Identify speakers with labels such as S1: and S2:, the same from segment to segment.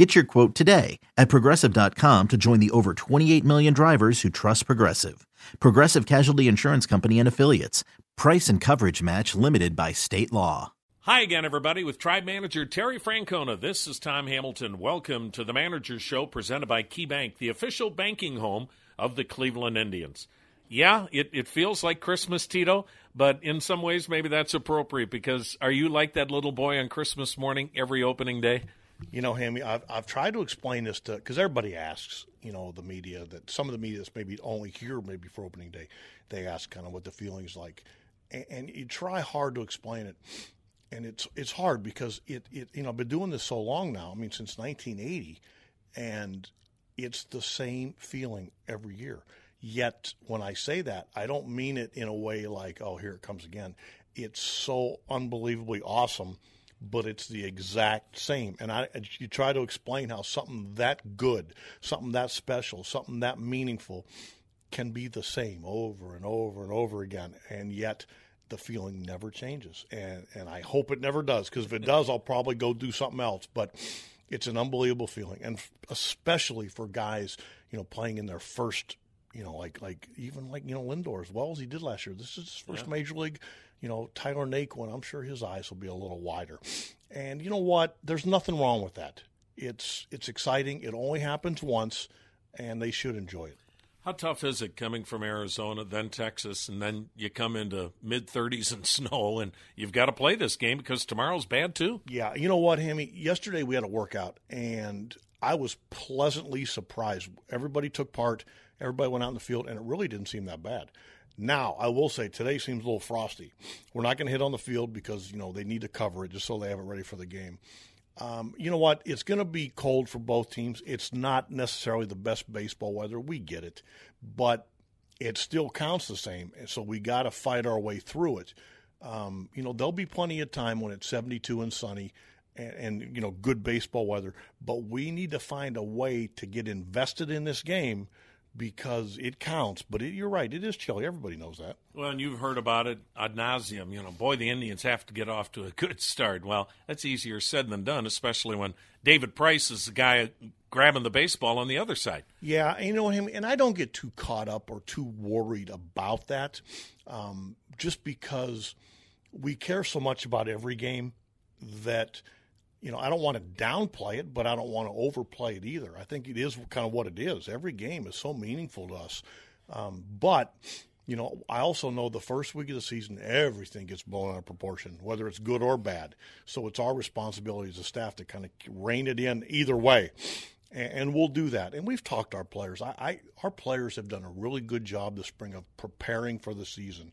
S1: Get your quote today at progressive.com to join the over 28 million drivers who trust Progressive. Progressive Casualty Insurance Company and Affiliates. Price and coverage match limited by state law.
S2: Hi again, everybody, with Tribe Manager Terry Francona. This is Tom Hamilton. Welcome to the Manager's Show presented by KeyBank, the official banking home of the Cleveland Indians. Yeah, it, it feels like Christmas, Tito, but in some ways maybe that's appropriate because are you like that little boy on Christmas morning every opening day?
S3: You know, Hammy, I've, I've tried to explain this to because everybody asks, you know, the media that some of the media that's maybe only here maybe for opening day, they ask kind of what the feeling's like, and, and you try hard to explain it, and it's it's hard because it it you know I've been doing this so long now. I mean, since 1980, and it's the same feeling every year. Yet when I say that, I don't mean it in a way like, oh, here it comes again. It's so unbelievably awesome but it's the exact same. And I, you try to explain how something that good, something that special, something that meaningful can be the same over and over and over again, and yet the feeling never changes. And and I hope it never does, because if it does, I'll probably go do something else. But it's an unbelievable feeling, and especially for guys, you know, playing in their first you know, like like even like you know Lindor as well as he did last year. This is his first yeah. major league you know, Tyler Naquin, I'm sure his eyes will be a little wider. And you know what? There's nothing wrong with that. It's it's exciting. It only happens once, and they should enjoy it.
S2: How tough is it coming from Arizona, then Texas, and then you come into mid 30s and snow, and you've got to play this game because tomorrow's bad too?
S3: Yeah, you know what, Hammy? Yesterday we had a workout, and I was pleasantly surprised. Everybody took part, everybody went out in the field, and it really didn't seem that bad. Now, I will say today seems a little frosty. We're not going to hit on the field because, you know, they need to cover it just so they have it ready for the game. Um, you know what? It's going to be cold for both teams. It's not necessarily the best baseball weather. We get it. But it still counts the same. And so we got to fight our way through it. Um, you know, there'll be plenty of time when it's 72 and sunny and, and, you know, good baseball weather. But we need to find a way to get invested in this game – because it counts. But it, you're right, it is chilly. Everybody knows that.
S2: Well, and you've heard about it ad nauseum. You know, boy, the Indians have to get off to a good start. Well, that's easier said than done, especially when David Price is the guy grabbing the baseball on the other side.
S3: Yeah, you know him, and I don't get too caught up or too worried about that, um, just because we care so much about every game that – you know, I don't want to downplay it, but I don't want to overplay it either. I think it is kind of what it is. Every game is so meaningful to us. Um, but, you know, I also know the first week of the season, everything gets blown out of proportion, whether it's good or bad. So it's our responsibility as a staff to kind of rein it in either way. And, and we'll do that. And we've talked to our players. I, I, our players have done a really good job this spring of preparing for the season.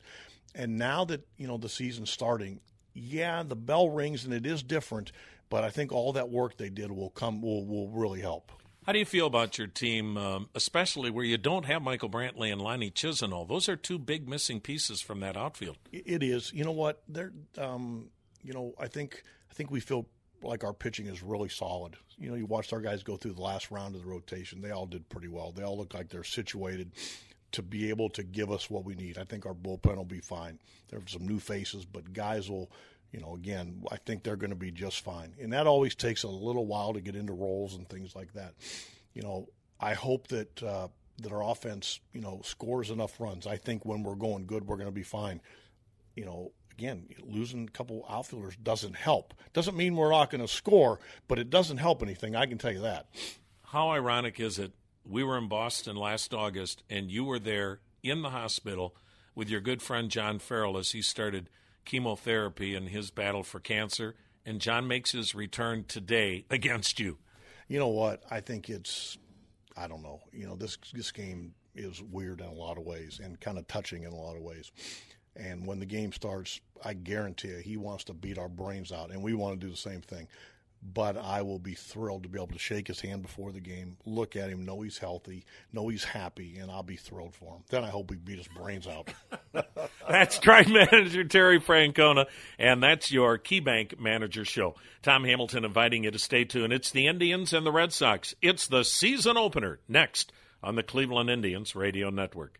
S3: And now that, you know, the season's starting, yeah, the bell rings and it is different but I think all that work they did will come will will really help.
S2: How do you feel about your team, um, especially where you don't have Michael Brantley and Lonnie Chisenhall? Those are two big missing pieces from that outfield.
S3: It is. You know what? They're. Um, you know, I think I think we feel like our pitching is really solid. You know, you watched our guys go through the last round of the rotation. They all did pretty well. They all look like they're situated to be able to give us what we need. I think our bullpen will be fine. There are some new faces, but guys will you know, again, I think they're going to be just fine. And that always takes a little while to get into roles and things like that. You know, I hope that uh, that our offense, you know, scores enough runs. I think when we're going good, we're going to be fine. You know, again, losing a couple outfielders doesn't help. Doesn't mean we're not going to score, but it doesn't help anything. I can tell you that.
S2: How ironic is it? We were in Boston last August, and you were there in the hospital with your good friend John Farrell as he started – chemotherapy in his battle for cancer, and John makes his return today against you.
S3: You know what? I think it's, I don't know. You know, this this game is weird in a lot of ways and kind of touching in a lot of ways. And when the game starts, I guarantee you, he wants to beat our brains out, and we want to do the same thing. But I will be thrilled to be able to shake his hand before the game, look at him, know he's healthy, know he's happy, and I'll be thrilled for him. Then I hope he beat his brains out.
S2: that's Tribe Manager Terry Francona, and that's your KeyBank Manager Show. Tom Hamilton inviting you to stay tuned. It's the Indians and the Red Sox. It's the season opener next on the Cleveland Indians Radio Network.